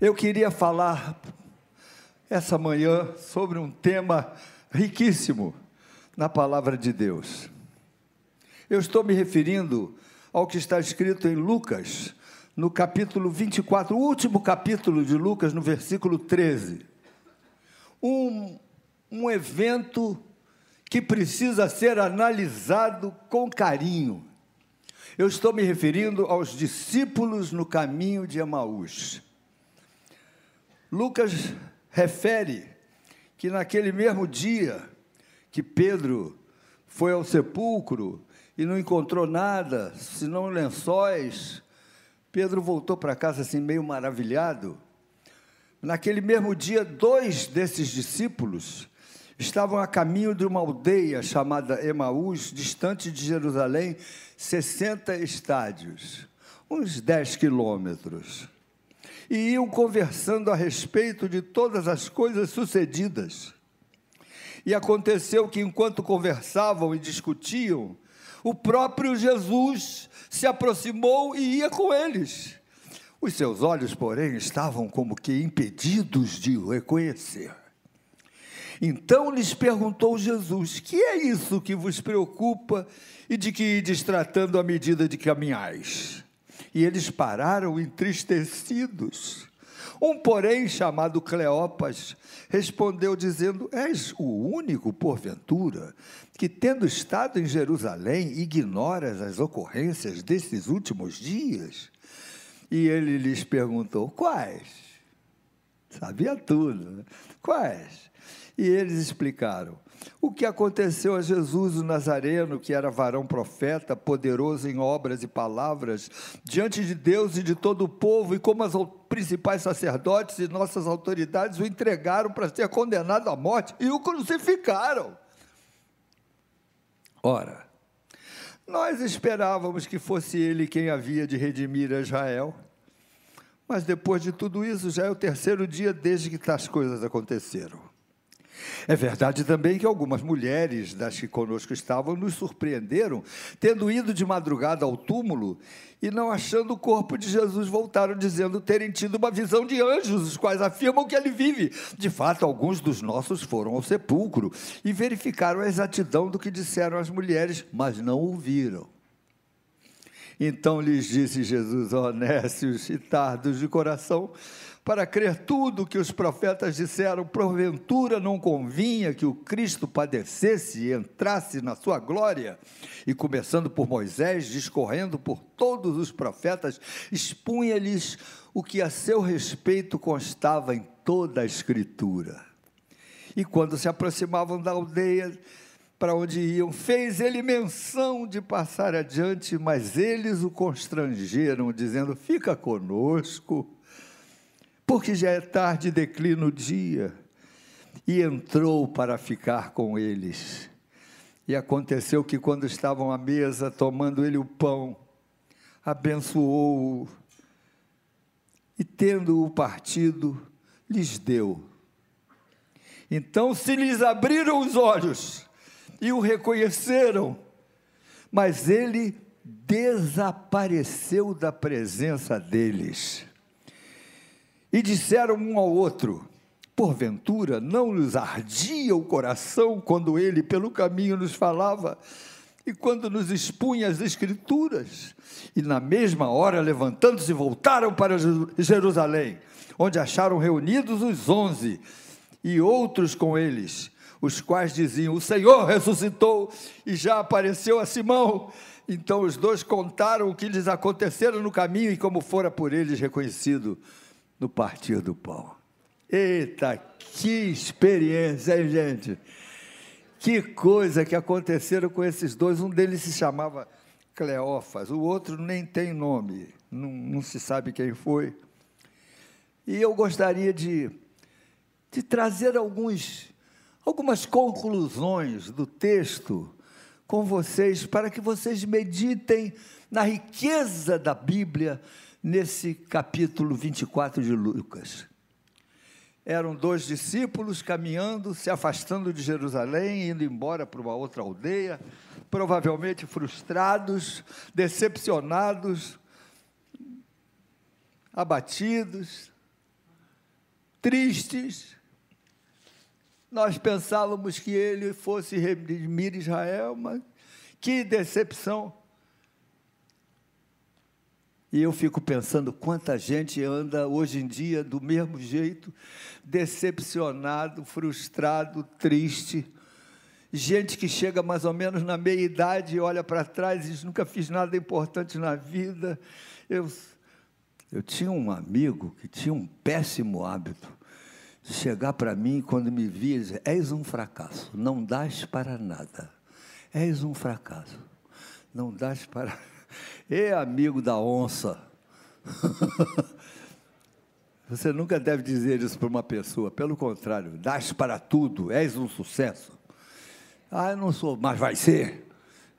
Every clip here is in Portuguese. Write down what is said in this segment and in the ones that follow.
Eu queria falar essa manhã sobre um tema riquíssimo na palavra de Deus. Eu estou me referindo ao que está escrito em Lucas, no capítulo 24, o último capítulo de Lucas, no versículo 13. Um, um evento que precisa ser analisado com carinho. Eu estou me referindo aos discípulos no caminho de Emaús. Lucas refere que naquele mesmo dia que Pedro foi ao sepulcro e não encontrou nada, senão lençóis, Pedro voltou para casa assim meio maravilhado. Naquele mesmo dia, dois desses discípulos estavam a caminho de uma aldeia chamada Emaús, distante de Jerusalém, 60 estádios, uns 10 quilômetros e iam conversando a respeito de todas as coisas sucedidas. E aconteceu que, enquanto conversavam e discutiam, o próprio Jesus se aproximou e ia com eles. Os seus olhos, porém, estavam como que impedidos de o reconhecer. Então lhes perguntou Jesus: Que é isso que vos preocupa e de que ides tratando à medida de caminhais? E eles pararam entristecidos. Um, porém, chamado Cleopas, respondeu dizendo: És o único, porventura, que, tendo estado em Jerusalém, ignoras as ocorrências desses últimos dias? E ele lhes perguntou: Quais? Sabia tudo. Né? Quais? E eles explicaram: o que aconteceu a Jesus o Nazareno, que era varão profeta, poderoso em obras e palavras, diante de Deus e de todo o povo, e como as principais sacerdotes e nossas autoridades o entregaram para ser condenado à morte e o crucificaram. Ora, nós esperávamos que fosse ele quem havia de redimir Israel. Mas depois de tudo isso, já é o terceiro dia desde que tais coisas aconteceram. É verdade também que algumas mulheres das que conosco estavam nos surpreenderam, tendo ido de madrugada ao túmulo e não achando o corpo de Jesus, voltaram dizendo terem tido uma visão de anjos, os quais afirmam que ele vive. De fato, alguns dos nossos foram ao sepulcro e verificaram a exatidão do que disseram as mulheres, mas não ouviram. Então lhes disse Jesus, honestos e tardos de coração, para crer tudo o que os profetas disseram, porventura não convinha que o Cristo padecesse e entrasse na sua glória? E começando por Moisés, discorrendo por todos os profetas, expunha-lhes o que a seu respeito constava em toda a Escritura. E quando se aproximavam da aldeia, para onde iam, fez ele menção de passar adiante, mas eles o constrangeram, dizendo: Fica conosco porque já é tarde e declina o dia. E entrou para ficar com eles. E aconteceu que, quando estavam à mesa, tomando ele o pão, abençoou-o e, tendo-o partido, lhes deu. Então se lhes abriram os olhos e o reconheceram, mas ele desapareceu da presença deles. E disseram um ao outro: Porventura não lhes ardia o coração quando ele pelo caminho nos falava e quando nos expunha as Escrituras? E na mesma hora, levantando-se, voltaram para Jerusalém, onde acharam reunidos os onze e outros com eles, os quais diziam: O Senhor ressuscitou e já apareceu a Simão. Então os dois contaram o que lhes acontecera no caminho e como fora por eles reconhecido no partir do pão. Eita, que experiência, hein, gente? Que coisa que aconteceram com esses dois. Um deles se chamava Cleófas, o outro nem tem nome, não, não se sabe quem foi. E eu gostaria de, de trazer alguns, algumas conclusões do texto com vocês, para que vocês meditem na riqueza da Bíblia, nesse capítulo 24 de Lucas. Eram dois discípulos caminhando, se afastando de Jerusalém, indo embora para uma outra aldeia, provavelmente frustrados, decepcionados, abatidos, tristes. Nós pensávamos que ele fosse redimir Israel, mas que decepção. E eu fico pensando quanta gente anda hoje em dia do mesmo jeito, decepcionado, frustrado, triste. Gente que chega mais ou menos na meia idade e olha para trás e diz: nunca fiz nada importante na vida. Eu, eu tinha um amigo que tinha um péssimo hábito de chegar para mim quando me via e dizer: És um fracasso, não dás para nada. És um fracasso, não dás para. É amigo da onça. Você nunca deve dizer isso para uma pessoa, pelo contrário, dás para tudo, és um sucesso. Ah, eu não sou, mas vai ser.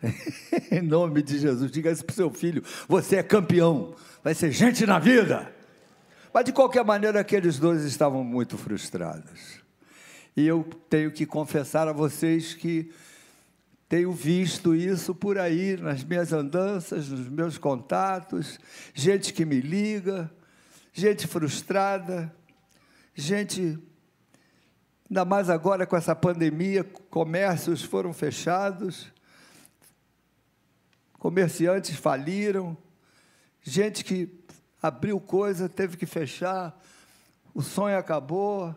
em nome de Jesus, diga isso para o seu filho: você é campeão, vai ser gente na vida. Mas, de qualquer maneira, aqueles dois estavam muito frustrados. E eu tenho que confessar a vocês que tenho visto isso por aí, nas minhas andanças, nos meus contatos, gente que me liga, gente frustrada, gente. Ainda mais agora com essa pandemia, comércios foram fechados, comerciantes faliram, gente que abriu coisa, teve que fechar, o sonho acabou.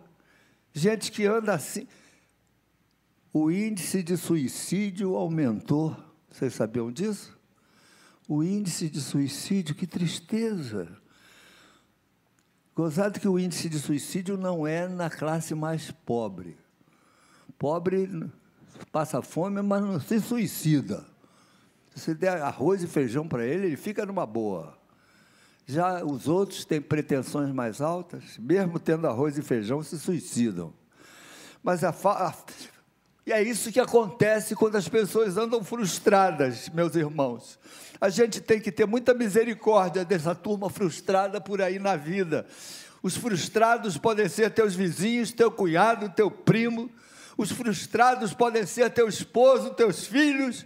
Gente que anda assim. O índice de suicídio aumentou. Vocês sabiam disso? O índice de suicídio, que tristeza. Gozado que o índice de suicídio não é na classe mais pobre. Pobre passa fome, mas não se suicida. Se der arroz e feijão para ele, ele fica numa boa. Já os outros têm pretensões mais altas, mesmo tendo arroz e feijão, se suicidam. Mas a, a e é isso que acontece quando as pessoas andam frustradas, meus irmãos. A gente tem que ter muita misericórdia dessa turma frustrada por aí na vida. Os frustrados podem ser teus vizinhos, teu cunhado, teu primo. Os frustrados podem ser teu esposo, teus filhos.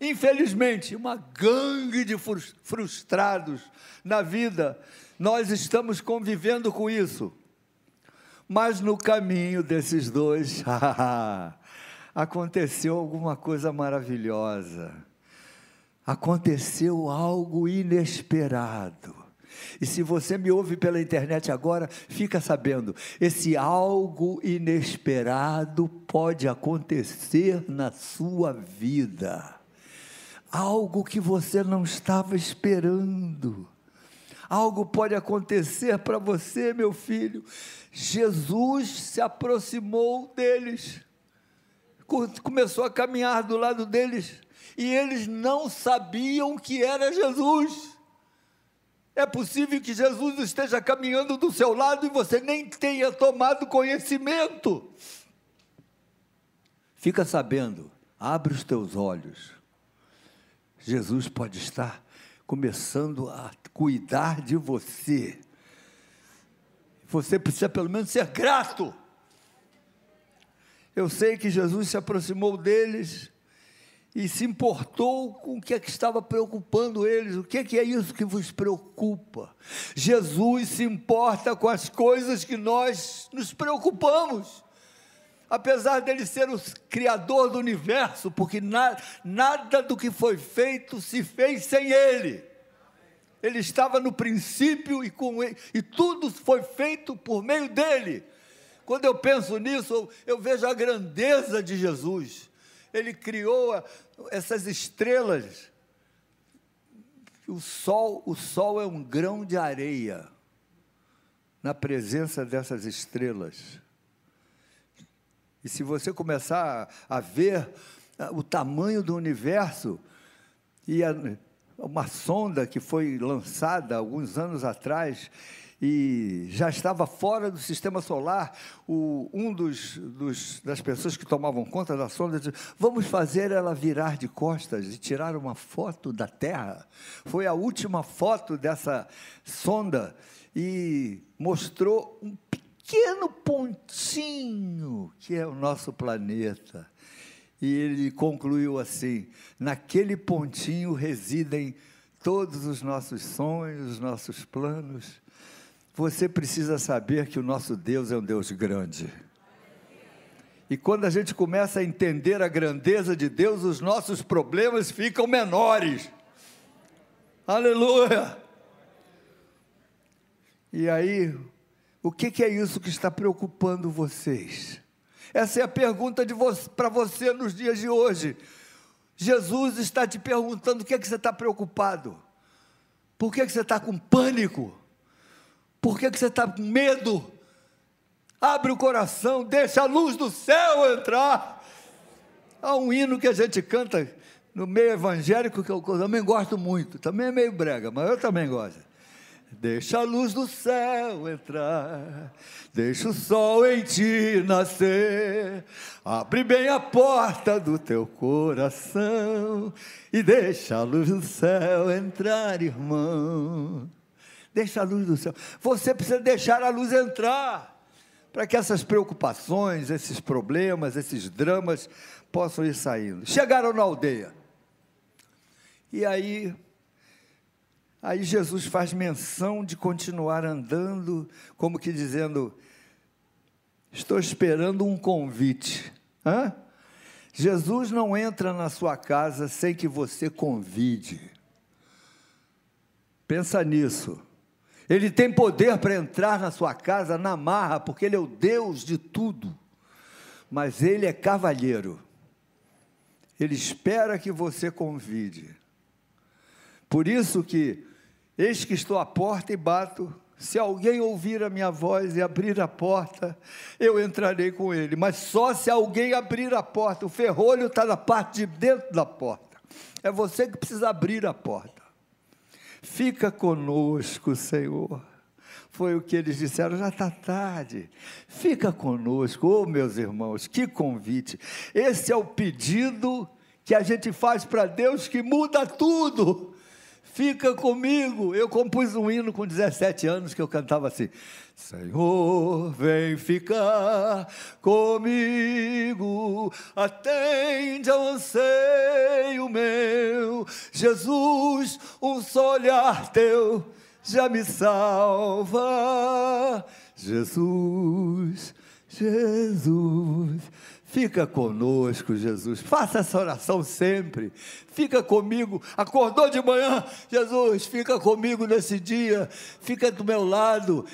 Infelizmente, uma gangue de frustrados na vida, nós estamos convivendo com isso. Mas no caminho desses dois, aconteceu alguma coisa maravilhosa. Aconteceu algo inesperado. E se você me ouve pela internet agora, fica sabendo, esse algo inesperado pode acontecer na sua vida algo que você não estava esperando. Algo pode acontecer para você, meu filho. Jesus se aproximou deles, começou a caminhar do lado deles, e eles não sabiam que era Jesus. É possível que Jesus esteja caminhando do seu lado e você nem tenha tomado conhecimento. Fica sabendo, abre os teus olhos Jesus pode estar começando a cuidar de você. Você precisa pelo menos ser grato. Eu sei que Jesus se aproximou deles e se importou com o que, é que estava preocupando eles. O que é, que é isso que vos preocupa? Jesus se importa com as coisas que nós nos preocupamos apesar dele ser o criador do universo, porque na, nada do que foi feito se fez sem ele. Ele estava no princípio e, com ele, e tudo foi feito por meio dele. Quando eu penso nisso, eu, vejo a grandeza de Jesus. Ele criou essas estrelas. O sol, o sol é um grão de areia na presença dessas estrelas. E se você começar a ver o tamanho do universo, e a, uma sonda que foi lançada alguns anos atrás, e já estava fora do sistema solar. O, um dos, dos, das pessoas que tomavam conta da sonda disse: Vamos fazer ela virar de costas e tirar uma foto da Terra. Foi a última foto dessa sonda e mostrou um pequeno pontinho que é o nosso planeta. E ele concluiu assim: naquele pontinho residem todos os nossos sonhos, os nossos planos. Você precisa saber que o nosso Deus é um Deus grande. E quando a gente começa a entender a grandeza de Deus, os nossos problemas ficam menores. Aleluia! E aí, o que, que é isso que está preocupando vocês? Essa é a pergunta para você nos dias de hoje. Jesus está te perguntando o que é que você está preocupado. Por que, que você está com pânico? Por que, que você está com medo? Abre o coração, deixa a luz do céu entrar. Há um hino que a gente canta no meio evangélico que eu também gosto muito. Também é meio brega, mas eu também gosto. Deixa a luz do céu entrar, deixa o sol em ti nascer, abre bem a porta do teu coração e deixa a luz do céu entrar, irmão. Deixa a luz do céu. Você precisa deixar a luz entrar para que essas preocupações, esses problemas, esses dramas possam ir saindo. Chegaram na aldeia. E aí Aí Jesus faz menção de continuar andando, como que dizendo: Estou esperando um convite. Hã? Jesus não entra na sua casa sem que você convide. Pensa nisso. Ele tem poder para entrar na sua casa na marra, porque Ele é o Deus de tudo. Mas Ele é cavalheiro. Ele espera que você convide. Por isso que Eis que estou à porta e bato. Se alguém ouvir a minha voz e abrir a porta, eu entrarei com ele. Mas só se alguém abrir a porta. O ferrolho está na parte de dentro da porta. É você que precisa abrir a porta. Fica conosco, Senhor. Foi o que eles disseram, já está tarde. Fica conosco, oh meus irmãos, que convite. Esse é o pedido que a gente faz para Deus que muda tudo fica comigo. Eu compus um hino com 17 anos que eu cantava assim: Senhor, vem ficar comigo, atende ao anseio meu. Jesus, um só olhar teu já me salva. Jesus, Jesus Fica conosco, Jesus. Faça essa oração sempre. Fica comigo. Acordou de manhã, Jesus, fica comigo nesse dia. Fica do meu lado.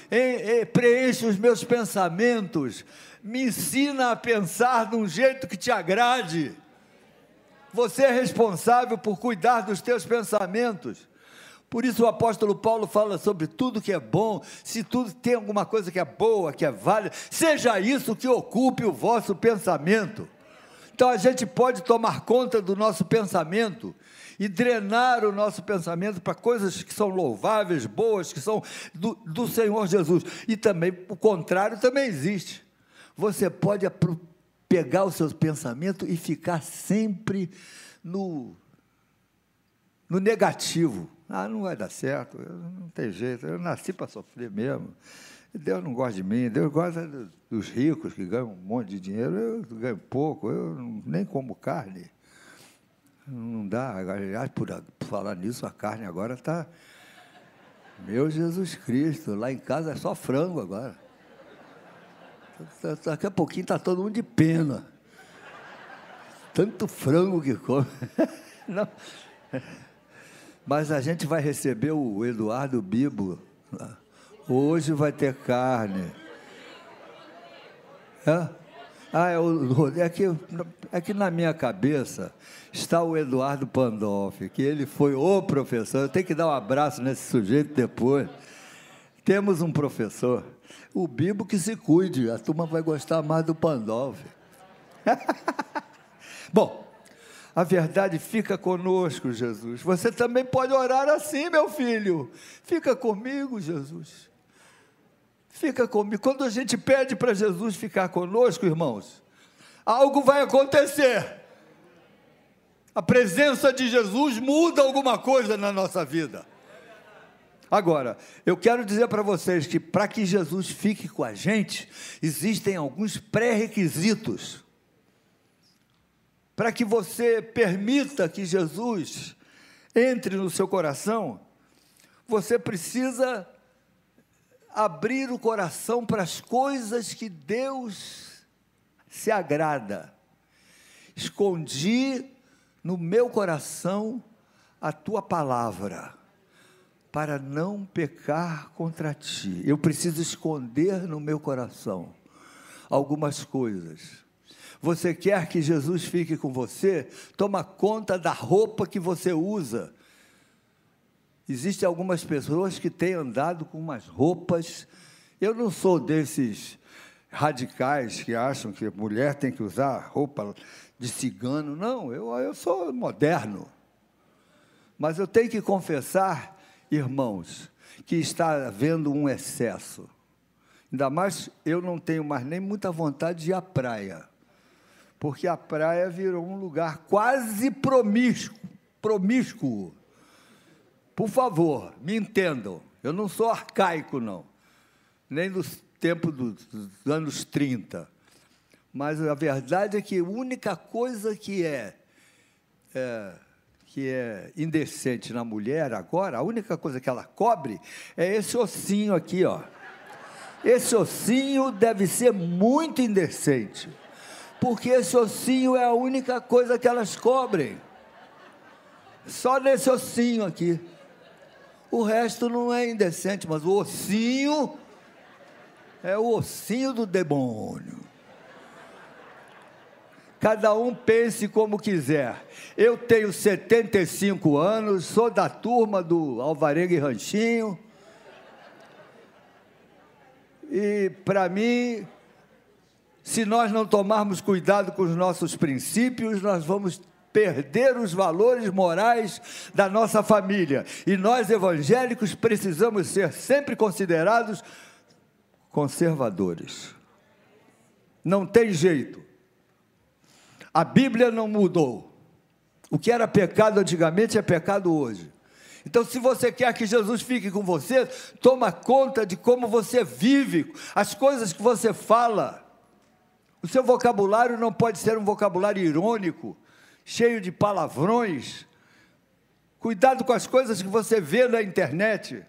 preenche os meus pensamentos. Me ensina a pensar de um jeito que te agrade. Você é responsável por cuidar dos teus pensamentos. Por isso o apóstolo Paulo fala sobre tudo que é bom, se tudo tem alguma coisa que é boa, que é válida, seja isso que ocupe o vosso pensamento. Então a gente pode tomar conta do nosso pensamento e drenar o nosso pensamento para coisas que são louváveis, boas, que são do, do Senhor Jesus. E também o contrário também existe. Você pode pegar o seu pensamento e ficar sempre no, no negativo. Ah, não vai dar certo, não tem jeito, eu nasci para sofrer mesmo. Deus não gosta de mim, Deus gosta dos ricos que ganham um monte de dinheiro, eu ganho pouco, eu nem como carne. Não dá, aliás, por, falar nisso, a carne agora está. Meu Jesus Cristo, lá em casa é só frango agora. Daqui a pouquinho está todo mundo de pena. Tanto frango que come. Não. Mas a gente vai receber o Eduardo Bibo. Hoje vai ter carne. É? Ah, é, o, é, que, é que na minha cabeça está o Eduardo Pandolfi, que ele foi o professor. Eu tenho que dar um abraço nesse sujeito depois. Temos um professor. O Bibo que se cuide, a turma vai gostar mais do Pandolfi. Bom, a verdade fica conosco, Jesus. Você também pode orar assim, meu filho. Fica comigo, Jesus. Fica comigo. Quando a gente pede para Jesus ficar conosco, irmãos, algo vai acontecer. A presença de Jesus muda alguma coisa na nossa vida. Agora, eu quero dizer para vocês que para que Jesus fique com a gente, existem alguns pré-requisitos para que você permita que Jesus entre no seu coração, você precisa abrir o coração para as coisas que Deus se agrada. Escondi no meu coração a tua palavra, para não pecar contra ti. Eu preciso esconder no meu coração algumas coisas. Você quer que Jesus fique com você? Toma conta da roupa que você usa. Existem algumas pessoas que têm andado com umas roupas. Eu não sou desses radicais que acham que mulher tem que usar roupa de cigano. Não, eu, eu sou moderno. Mas eu tenho que confessar, irmãos, que está havendo um excesso. Ainda mais eu não tenho mais nem muita vontade de ir à praia porque a praia virou um lugar quase promíscuo, promíscuo. Por favor, me entendam, eu não sou arcaico, não, nem dos tempos dos, dos anos 30. Mas a verdade é que a única coisa que é, é, que é indecente na mulher agora, a única coisa que ela cobre é esse ossinho aqui, ó. Esse ossinho deve ser muito indecente porque esse ossinho é a única coisa que elas cobrem. Só nesse ossinho aqui. O resto não é indecente, mas o ossinho é o ossinho do demônio. Cada um pense como quiser. Eu tenho 75 anos, sou da turma do Alvarenga e Ranchinho. E para mim, se nós não tomarmos cuidado com os nossos princípios, nós vamos perder os valores morais da nossa família. E nós evangélicos precisamos ser sempre considerados conservadores. Não tem jeito. A Bíblia não mudou. O que era pecado antigamente é pecado hoje. Então, se você quer que Jesus fique com você, toma conta de como você vive, as coisas que você fala. O seu vocabulário não pode ser um vocabulário irônico, cheio de palavrões. Cuidado com as coisas que você vê na internet.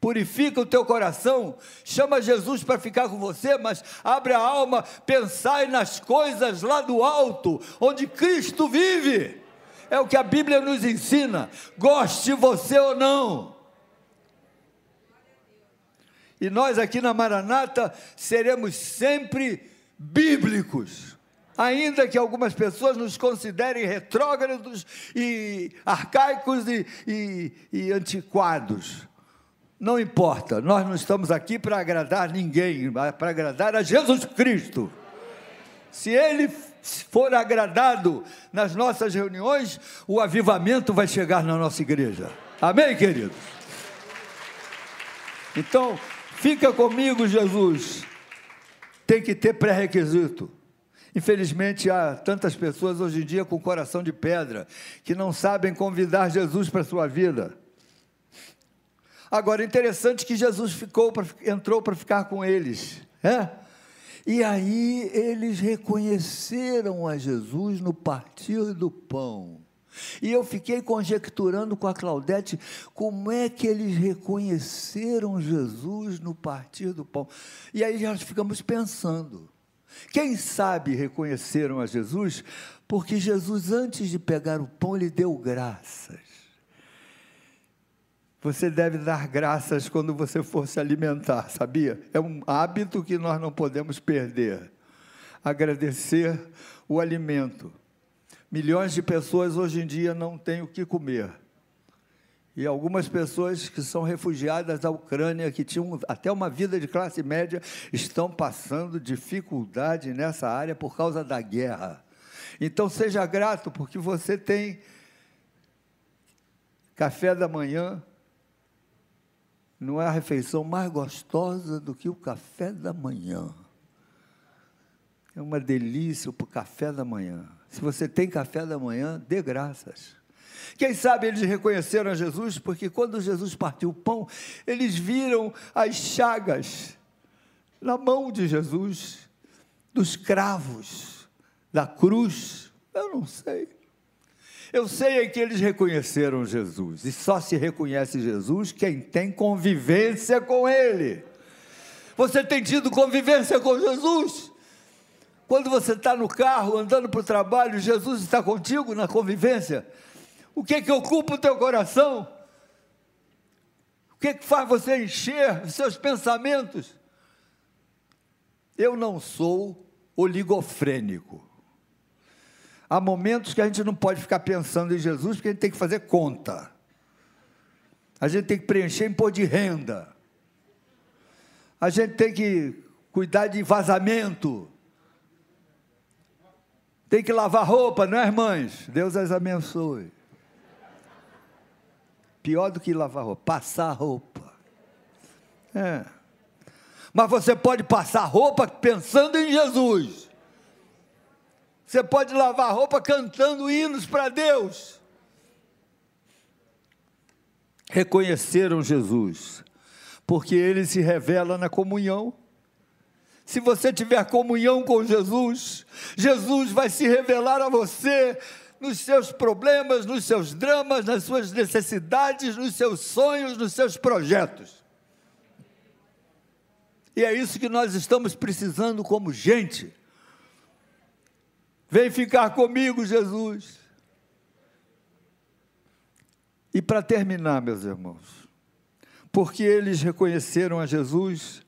Purifica o teu coração, chama Jesus para ficar com você, mas abre a alma, pensai nas coisas lá do alto, onde Cristo vive. É o que a Bíblia nos ensina, goste você ou não. E nós aqui na Maranata seremos sempre bíblicos. Ainda que algumas pessoas nos considerem retrógrados e arcaicos e, e, e antiquados. Não importa, nós não estamos aqui para agradar ninguém, para agradar a Jesus Cristo. Se Ele for agradado nas nossas reuniões, o avivamento vai chegar na nossa igreja. Amém, queridos? Então, Fica comigo, Jesus. Tem que ter pré-requisito. Infelizmente, há tantas pessoas hoje em dia com coração de pedra que não sabem convidar Jesus para a sua vida. Agora, interessante que Jesus ficou pra, entrou para ficar com eles. É? E aí eles reconheceram a Jesus no partir do pão. E eu fiquei conjecturando com a Claudete como é que eles reconheceram Jesus no partir do pão. E aí nós ficamos pensando. Quem sabe reconheceram a Jesus porque Jesus, antes de pegar o pão, lhe deu graças. Você deve dar graças quando você for se alimentar, sabia? É um hábito que nós não podemos perder. Agradecer o alimento. Milhões de pessoas hoje em dia não têm o que comer. E algumas pessoas que são refugiadas da Ucrânia, que tinham até uma vida de classe média, estão passando dificuldade nessa área por causa da guerra. Então seja grato, porque você tem café da manhã, não é a refeição mais gostosa do que o café da manhã. É uma delícia o café da manhã. Se você tem café da manhã, dê graças. Quem sabe eles reconheceram a Jesus, porque quando Jesus partiu o pão, eles viram as chagas na mão de Jesus, dos cravos, da cruz. Eu não sei. Eu sei é que eles reconheceram Jesus, e só se reconhece Jesus quem tem convivência com Ele. Você tem tido convivência com Jesus? Quando você está no carro, andando para o trabalho, Jesus está contigo na convivência? O que é que ocupa o teu coração? O que é que faz você encher os seus pensamentos? Eu não sou oligofrênico. Há momentos que a gente não pode ficar pensando em Jesus, porque a gente tem que fazer conta. A gente tem que preencher imposto de renda. A gente tem que cuidar de vazamento. Tem que lavar roupa, não é, irmãs? Deus as abençoe. Pior do que lavar roupa, passar roupa. É. Mas você pode passar roupa pensando em Jesus. Você pode lavar roupa cantando hinos para Deus. Reconheceram Jesus, porque ele se revela na comunhão. Se você tiver comunhão com Jesus, Jesus vai se revelar a você nos seus problemas, nos seus dramas, nas suas necessidades, nos seus sonhos, nos seus projetos. E é isso que nós estamos precisando como gente. Vem ficar comigo, Jesus. E para terminar, meus irmãos, porque eles reconheceram a Jesus,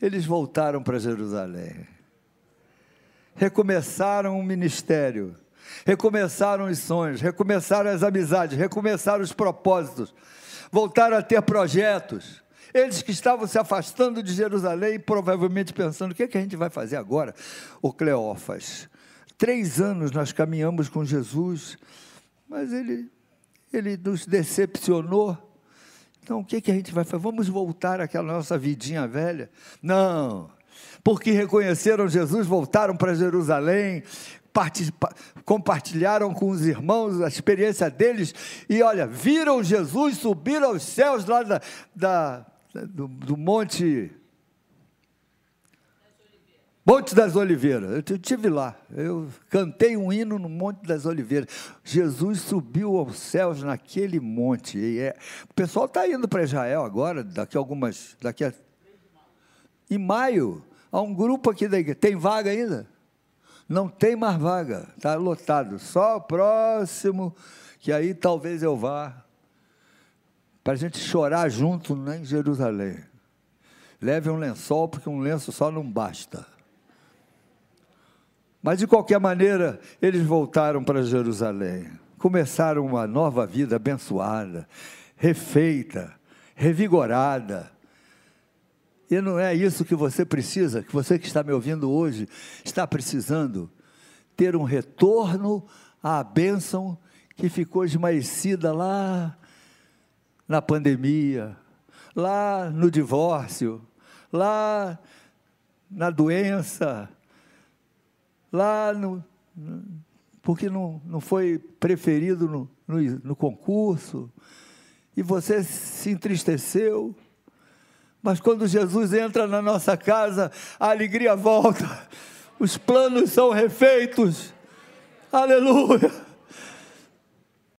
eles voltaram para Jerusalém. Recomeçaram o ministério, recomeçaram os sonhos, recomeçaram as amizades, recomeçaram os propósitos, voltaram a ter projetos. Eles que estavam se afastando de Jerusalém, provavelmente pensando: o que, é que a gente vai fazer agora? O Cleófas, Três anos nós caminhamos com Jesus, mas ele, ele nos decepcionou. Então, o que, que a gente vai fazer? Vamos voltar àquela nossa vidinha velha? Não, porque reconheceram Jesus, voltaram para Jerusalém, compartilharam com os irmãos a experiência deles e, olha, viram Jesus subir aos céus lá da, da do, do monte Monte das Oliveiras, eu estive lá, eu cantei um hino no Monte das Oliveiras. Jesus subiu aos céus naquele monte. E é, o pessoal está indo para Israel agora, daqui a algumas. Daqui a, em maio, há um grupo aqui da igreja. Tem vaga ainda? Não tem mais vaga, está lotado. Só o próximo, que aí talvez eu vá, para a gente chorar junto né, em Jerusalém. Leve um lençol, porque um lenço só não basta. Mas de qualquer maneira, eles voltaram para Jerusalém, começaram uma nova vida abençoada, refeita, revigorada. E não é isso que você precisa, que você que está me ouvindo hoje está precisando ter um retorno à bênção que ficou esmaecida lá na pandemia, lá no divórcio, lá na doença, lá no, porque não, não foi preferido no, no, no concurso, e você se entristeceu. Mas quando Jesus entra na nossa casa, a alegria volta, os planos são refeitos. Aleluia!